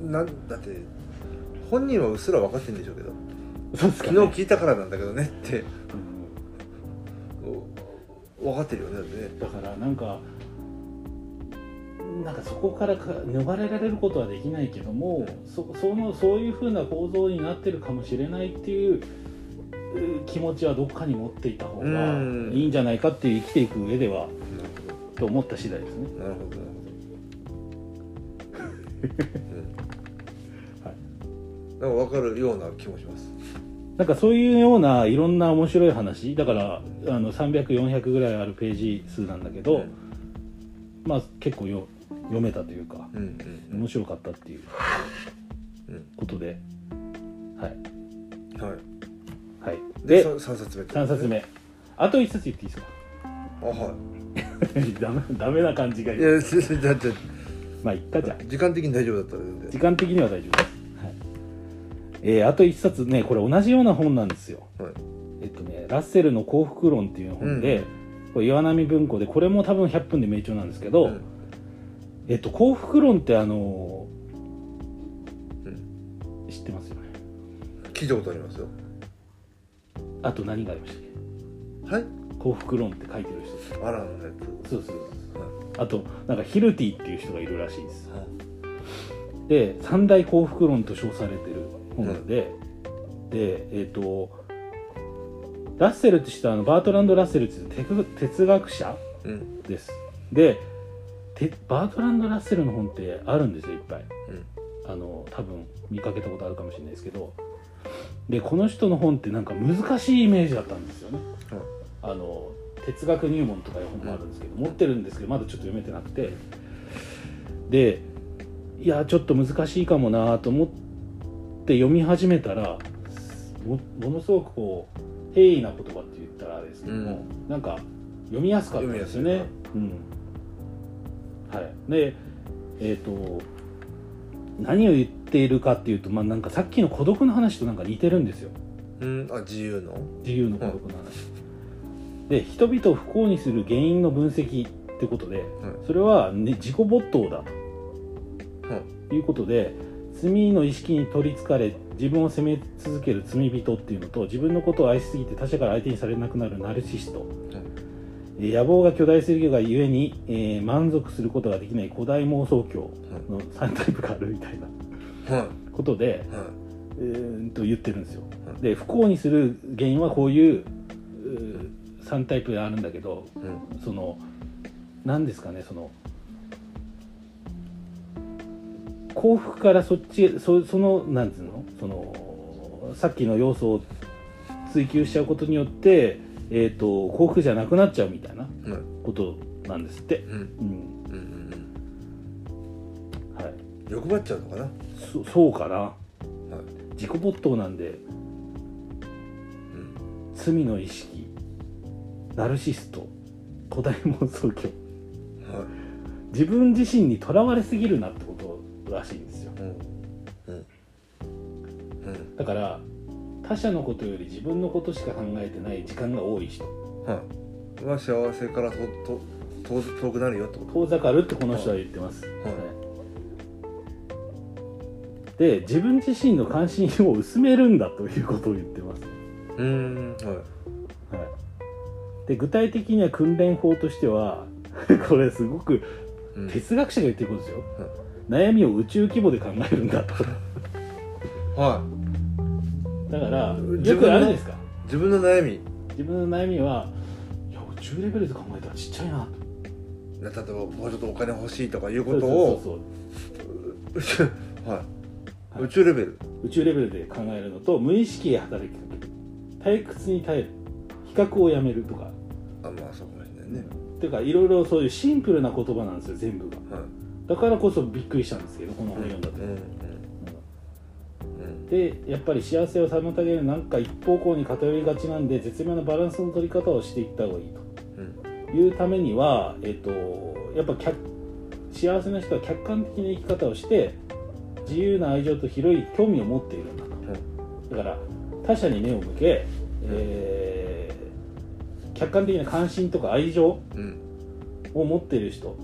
Speaker 2: うん。なんだって本人はうっすら分かってるんでしょうけど。
Speaker 1: そうですか、
Speaker 2: 昨
Speaker 1: ね、
Speaker 2: 日聞いたからなんだけどねって。
Speaker 1: うん
Speaker 2: 分かってるよねだってね。
Speaker 1: だからなんかなんかそこからか逃れられることはできないけどもそそのそういうふうな構造になってるかもしれないっていうう気持ちはどっかに持っていた方が
Speaker 2: うん。
Speaker 1: いいんじゃないかっていう生きていく上ではと思った次第ですね。
Speaker 2: なるほどなるほど、うん、なんか分かるような気もします
Speaker 1: なんかそういうようないろんな面白い話だからあの300400ぐらいあるページ数なんだけど、まあ結構よ読めたというか
Speaker 2: うんうん
Speaker 1: 面白かったっていう
Speaker 2: うん。
Speaker 1: ことで。はい。
Speaker 2: はい。
Speaker 1: はい。
Speaker 2: で
Speaker 1: で
Speaker 2: さ三冊目って
Speaker 1: 3冊目あと1冊言っていいですか？
Speaker 2: あは
Speaker 1: ダメダメな感じが
Speaker 2: いい。やだって
Speaker 1: まあいっかじゃあ。
Speaker 2: 時間的に大丈夫だったら
Speaker 1: 時間的には大丈夫です、はいえーあと1冊ねこれ同じような本なんですよ。
Speaker 2: はい。
Speaker 1: えっとねラッセルの幸福論っていう本で、これ岩波文庫でこれも多分100分で名著なんですけど、
Speaker 2: うん。
Speaker 1: えっと幸福論ってあの
Speaker 2: うん。
Speaker 1: 知ってますよね？
Speaker 2: 聞いたことありますよ。
Speaker 1: あと何がありましたっけ？
Speaker 2: はい。
Speaker 1: 幸福論って書いてる人。
Speaker 2: アランのや
Speaker 1: そうそう
Speaker 2: つはい。
Speaker 1: あとなんかヒルティっていう人がいるらしいです。
Speaker 2: はい。
Speaker 1: で三大幸福論と称されてる本で、でえっ、とラッセルって人はあのバートランド・ラッセルっていう哲哲学者
Speaker 2: うん。
Speaker 1: です。でてバートランド・ラッセルの本ってあるんですよいっぱい。
Speaker 2: うん。
Speaker 1: あの多分見かけたことあるかもしれないですけど。でこの人の本ってなんか難しいイメージだったんですよね、あの哲学入門とかいう本もあるんですけど、持ってるんですけどまだちょっと読めてなくて。でいやちょっと難しいかもなと思って読み始めたらもものすごくこう平易な言葉って言ったらですけども、なんか読みやすかったですよね。うん。はい、でえっ、と何を言っているかっていうと、まあ、なんかさっきの孤独の話となんか似てるんですよ。
Speaker 2: うん。あ自由の？
Speaker 1: 自由の孤独の話、で人々を不幸にする原因の分析ってことで
Speaker 2: うん。
Speaker 1: それは、ね、自己没頭だ
Speaker 2: うん
Speaker 1: ということで罪の意識に取りつかれ自分を責め続ける罪人っていうのと自分のことを愛しすぎて他者から相手にされなくなるナルシスト、えー野望が巨大すぎるがゆえに、えー満足することができない古代妄想狂の3タイプがあるみたいな
Speaker 2: はい。
Speaker 1: ことで、
Speaker 2: は
Speaker 1: えーと言ってるんですよ。
Speaker 2: うん
Speaker 1: で不幸にする原因はこういうう3タイプであるんだけど
Speaker 2: い。うん
Speaker 1: その何ですかねその幸福からそっちへそそのなんつうの？そのさっきの要素を追求しちゃうことによって、えー、と幸福じゃなくなっちゃうみたいな
Speaker 2: はい
Speaker 1: ことなんですって、
Speaker 2: うん。欲張っちゃうのかな？は
Speaker 1: そそうかな。い。自己没頭なんで
Speaker 2: うん。
Speaker 1: 罪の意識ナルシスト古代妄想狂
Speaker 2: はい。
Speaker 1: 自分自身にとらわれすぎるなってことらしいんですよ。
Speaker 2: うん。うん。うん。
Speaker 1: だから他者のことより自分のことしか考えてない時間が多い人。
Speaker 2: は幸せからとと遠遠くなるよってこ
Speaker 1: 遠ざかるってこの人は言ってます、
Speaker 2: はい。
Speaker 1: はいで自分自身の関心を薄めるんだということを言ってます、
Speaker 2: とうーんはい。
Speaker 1: はい、で具体的には訓練法としては これすごく
Speaker 2: うん。
Speaker 1: 哲学者が言ってることですよ、悩みを宇宙規模で考えるんだと。
Speaker 2: は
Speaker 1: だからよくあるんですか。
Speaker 2: い自分の悩み。
Speaker 1: 自分の悩みはいや宇宙レベルで考えたらちっちゃいな。と
Speaker 2: 例えばもうちょっとお金欲しいとかいう
Speaker 1: そう
Speaker 2: こと
Speaker 1: そうそう。
Speaker 2: を はい。
Speaker 1: はい。
Speaker 2: 宇宙レベル。
Speaker 1: 宇宙レベルで考えるのと無意識へ働きかける退屈に耐える。比較をやめるとか。
Speaker 2: あまあそうかもしれないね。
Speaker 1: っていうかいろいろそういうシンプルな言葉なんですよ全部が。
Speaker 2: はい
Speaker 1: だからこそびっくりしたんですけどこの本読んだと、
Speaker 2: うんうんうん
Speaker 1: でやっぱり幸せを妨げるなんか一方向に偏りがちなんで絶妙なバランスの取り方をしていった方がいい
Speaker 2: うん。
Speaker 1: というためには、えっとやっぱ客幸せな人は客観的な生き方をして自由な愛情と広い興味を持っているんだと。だから他者に目を向け、えー客観的な関心とか愛情
Speaker 2: うん。
Speaker 1: を持っている人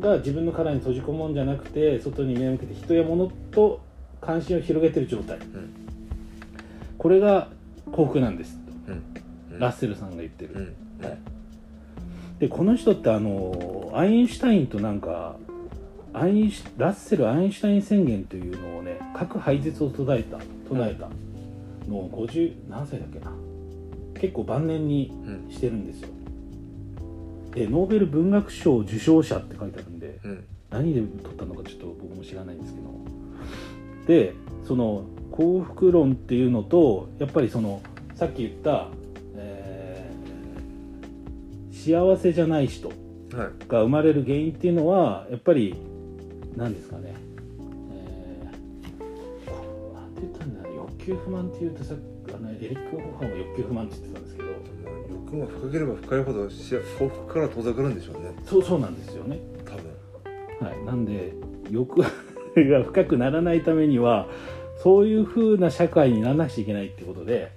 Speaker 1: が自分の殻に閉じ込むんじゃなくて外に目を向けて人や物と関心を広げてる状態。
Speaker 2: うん。
Speaker 1: これが幸福なんです。
Speaker 2: うん。
Speaker 1: とラッセルさんが言ってる、
Speaker 2: うん。
Speaker 1: はい、でこの人ってあのアインシュタインとなんかアインシュラッセル・アインシュタイン宣言というのをね核廃絶を唱えた唱えたのを50何歳だっけな。結構晩年に
Speaker 2: うん。
Speaker 1: してるんですよでノーベル文学賞受賞者って書いてあるんで
Speaker 2: うん。
Speaker 1: 何で取ったのかちょっと僕も知らないんですけど。でその幸福論っていうのとやっぱりそのさっき言った、えー幸せじゃない人
Speaker 2: はい。
Speaker 1: が生まれる原因っていうのはやっぱり何ですかね、えーこなんて言ったんだろう。欲求不満っていうとさあのエリック・ホッハンは欲求不満って言ってたんです
Speaker 2: が深ければ深いほど幸幸福から遠ざかるんでしょうね。
Speaker 1: そうそうなんですよね。
Speaker 2: 多分。
Speaker 1: はい、なんで欲 が深くならないためにはそういう風な社会にならなくちゃいけないってことで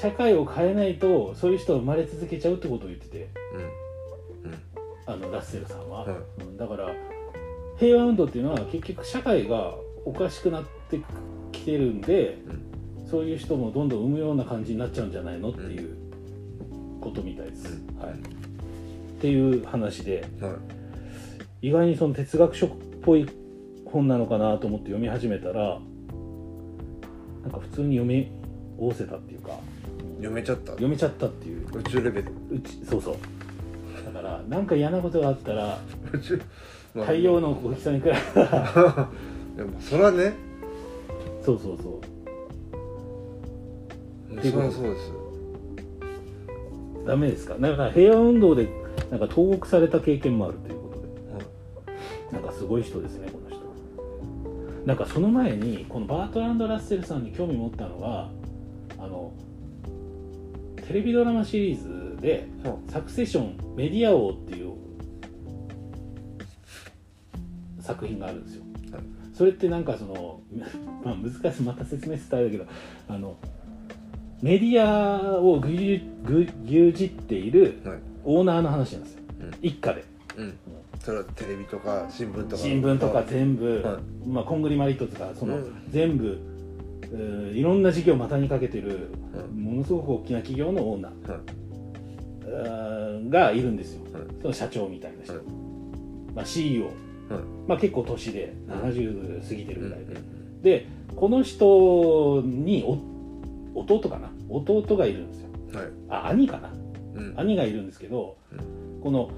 Speaker 1: 社会を変えないとそういう人が生まれ続けちゃうってことを言ってて。
Speaker 2: うん。うん。
Speaker 1: あのラッセルさんは、
Speaker 2: はい。
Speaker 1: うん。だから平和運動っていうのは結局社会がおかしくなってきてるんで、そういう人もどんどん生むような感じになっちゃうんじゃないのっていうことみたいです、
Speaker 2: う
Speaker 1: はい、っていう話で
Speaker 2: はい。
Speaker 1: 意外にその哲学書っぽい本なのかなと思って読み始めたらなんか普通に読み合わせたっていうか
Speaker 2: 読めちゃった。
Speaker 1: 読めちゃったっていう。
Speaker 2: 宇宙レベル。
Speaker 1: うちそうそう。だからなんか嫌なことがあったら
Speaker 2: 宇宙まあ
Speaker 1: 太陽の大きさに比べ
Speaker 2: でもそれはね。
Speaker 1: そうそうそう。
Speaker 2: それはそうです
Speaker 1: ダメですか？だから平和運動でなんか投獄された経験もあるということで。なんかすごい人ですねこの人。なんかその前にこのバートランド・ラッセルさんに興味持ったのはあのテレビドラマシリーズで
Speaker 2: は「
Speaker 1: サクセションメディア王」っていう作品があるんですよ、
Speaker 2: はい。
Speaker 1: それってなんかその、まあ、難しいまた説明したらあれだけどあのメディアを牛耳っている
Speaker 2: はい。
Speaker 1: オーナーの話なんですよ、
Speaker 2: うん。
Speaker 1: 一家で。
Speaker 2: うん。それはテレビとか新聞とか。
Speaker 1: 新聞とか全部、
Speaker 2: は
Speaker 1: まあ、コングリマリットとかその、
Speaker 2: うん。
Speaker 1: 全部、えーいろんな事業を股にかけてる、
Speaker 2: うん
Speaker 1: ものすごく大きな企業のオーナー。がいるんですよ、
Speaker 2: はい。
Speaker 1: その社長みたいな人、
Speaker 2: はい。
Speaker 1: まあ、CEO、
Speaker 2: はい。
Speaker 1: まあ、結構年で
Speaker 2: うん
Speaker 1: 70過ぎてる
Speaker 2: うん。
Speaker 1: ぐらいで、でこの人にお弟かな？弟がいるんですよ。
Speaker 2: はい。
Speaker 1: あ兄かな？
Speaker 2: うん。
Speaker 1: 兄がいるんですけど、
Speaker 2: う
Speaker 1: この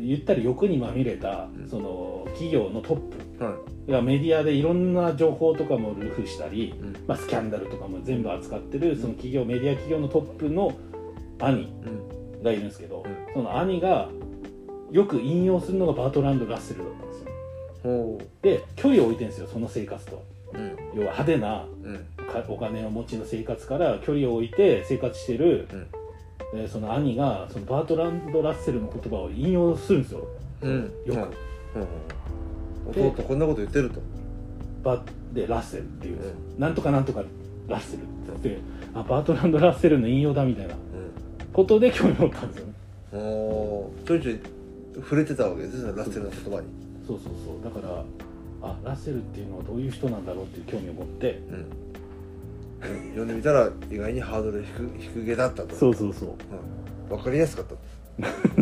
Speaker 1: 言ったら欲にまみれた
Speaker 2: うん。
Speaker 1: その企業のトップ
Speaker 2: はい。
Speaker 1: がメディアでいろんな情報とかも流布したり、
Speaker 2: うん。
Speaker 1: まあ、スキャンダルとかも全部扱ってるその企業メディア企業のトップの兄
Speaker 2: うん。
Speaker 1: がいるんですけど、
Speaker 2: うん。
Speaker 1: その兄がよく引用するのがバートランド・ラッセルだったんですよ。
Speaker 2: ほ
Speaker 1: で距離を置いてるんですよその生活と。
Speaker 2: ううん。
Speaker 1: 要は派手な
Speaker 2: うん。
Speaker 1: かお金を持ちの生活から距離を置いて生活してる、
Speaker 2: うん。
Speaker 1: えーその兄がそのバートランド・ラッセルの言葉を引用するんですよ。
Speaker 2: うん。
Speaker 1: よく、
Speaker 2: はいうん。弟こんなこと言ってると。
Speaker 1: バでラッセルっていう、
Speaker 2: う
Speaker 1: なんとかなんとかラッセルって。言ってあバートランド・ラッセルの引用だみたいな。
Speaker 2: うん。
Speaker 1: ことで興味持ったんですよね。
Speaker 2: おー。ちょいちょい触れてたわけですねラッセルの言葉に。
Speaker 1: そうそうそう。だからあラッセルっていうのはどういう人なんだろうっていう興味を持って。
Speaker 2: うん読んでみたら意外にハードル低低げだったと。
Speaker 1: そうそうそう。
Speaker 2: うん、分かりやすかった。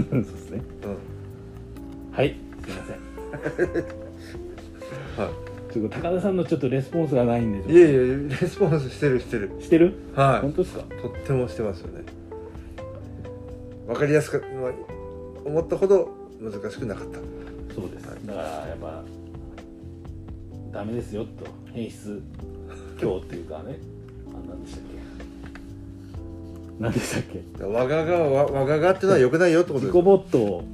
Speaker 1: そうですね。
Speaker 2: うん。
Speaker 1: はい。すいません。
Speaker 2: は
Speaker 1: ちょっと高田さんのちょっとレスポンスがないんで
Speaker 2: いいやいやレスポンスしてるしてる。
Speaker 1: してる？
Speaker 2: は
Speaker 1: 本当ですか？
Speaker 2: いとってもしてますよね。分かりやすかった思ったほど難しくなかった。
Speaker 1: そうです。だからやっぱダメですよと変質今日っていうかね。あ何でしたっけ？何でしたっけ？
Speaker 2: わががわわががってのは良くないよってことです。
Speaker 1: 自己没頭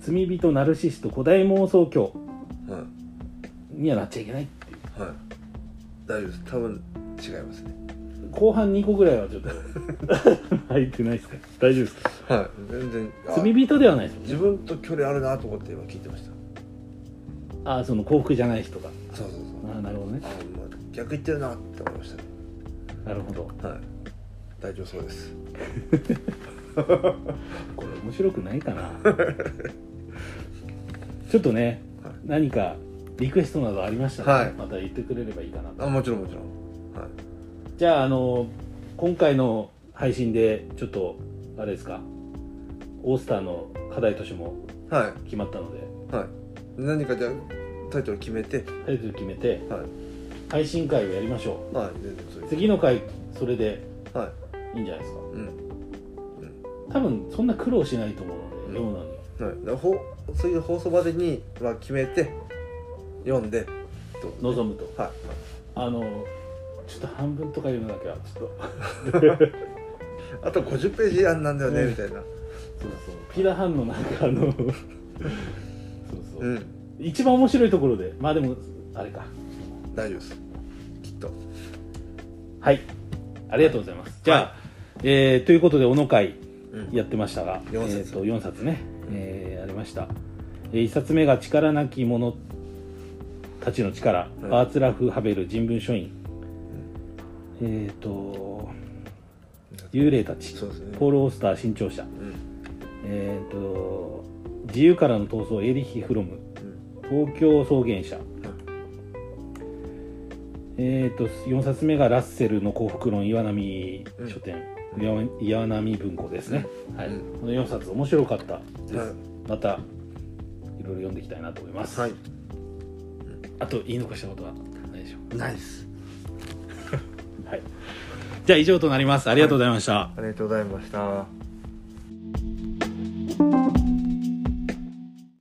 Speaker 1: 罪人ナルシスト古代妄想狂
Speaker 2: はい。
Speaker 1: にはなっちゃいけないっていう。
Speaker 2: はい。大丈夫です。多分違いますね。
Speaker 1: 後半2個ぐらいはちょっと。入ってないですか？大丈夫ですか？
Speaker 2: はい。全然あ
Speaker 1: 罪人ではないです
Speaker 2: 自
Speaker 1: よね。
Speaker 2: 分と距離あるなと思って今聞いてました。
Speaker 1: ああその幸福じゃない人が。
Speaker 2: そうそうそう。
Speaker 1: ああなるほどね。
Speaker 2: あまあ逆言ってるなって思いましたね
Speaker 1: なるほど。
Speaker 2: はい。大丈夫そうです。
Speaker 1: これ面白くないかな。ちょっとね
Speaker 2: はい。
Speaker 1: 何かリクエストなどありましたら、
Speaker 2: はい。
Speaker 1: また言ってくれればいいかなと。
Speaker 2: あもちろんもちろん。はい。
Speaker 1: じゃああの今回の配信でちょっとあれですか？オースターの課題図書も
Speaker 2: は
Speaker 1: 決まったので。
Speaker 2: いはい。何かじゃあタイトル決めて。
Speaker 1: タイトル決めて。
Speaker 2: はい
Speaker 1: 配信会をやりましょ
Speaker 2: はい全然
Speaker 1: 次の回それで
Speaker 2: はい。
Speaker 1: いいんじゃないですか？
Speaker 2: うん。
Speaker 1: 多分そんな苦労しないと思うので、
Speaker 2: うん。
Speaker 1: 読むのに
Speaker 2: は。い、だからほそういう放送までには決めて読んでと。
Speaker 1: 望むと。
Speaker 2: はい。
Speaker 1: あのちょっと半分とか読むだけはちょっと。
Speaker 2: あと50ページやんなんだよね、
Speaker 1: うん。
Speaker 2: みたいな。
Speaker 1: そうそう。ピラハンのなんかあの そうそう、
Speaker 2: うん。
Speaker 1: 一番面白いところでまあでもあれか
Speaker 2: 大丈夫です。きっと。
Speaker 1: はい。ありがとうございます、じゃあ、えーということで小野会
Speaker 2: うん。
Speaker 1: やってましたが、
Speaker 2: 四冊。
Speaker 1: えーと4冊ね、えーやりました、え1冊目が「力なき者たちの力」
Speaker 2: うん。
Speaker 1: バーツラフ・ハベル人文書院、えっ、と幽霊たち。
Speaker 2: そうですね。
Speaker 1: ポール・オースター新潮社。
Speaker 2: うん。
Speaker 1: えっ、と自由からの闘争エリヒ・フロム。
Speaker 2: うん。
Speaker 1: 東京草原社、えっ、と4冊目がラッセルの幸福論岩波書店、
Speaker 2: うん。
Speaker 1: 岩岩波文庫ですね、はい、
Speaker 2: うん
Speaker 1: この4冊面白かったです、
Speaker 2: はい。
Speaker 1: またいろいろ読んでいきたいなと思います、
Speaker 2: はい。
Speaker 1: あと言い残したことはないでしょ
Speaker 2: ナイス
Speaker 1: う はい。じゃあ以上となります。ありがとうございました、
Speaker 2: ありがとうございました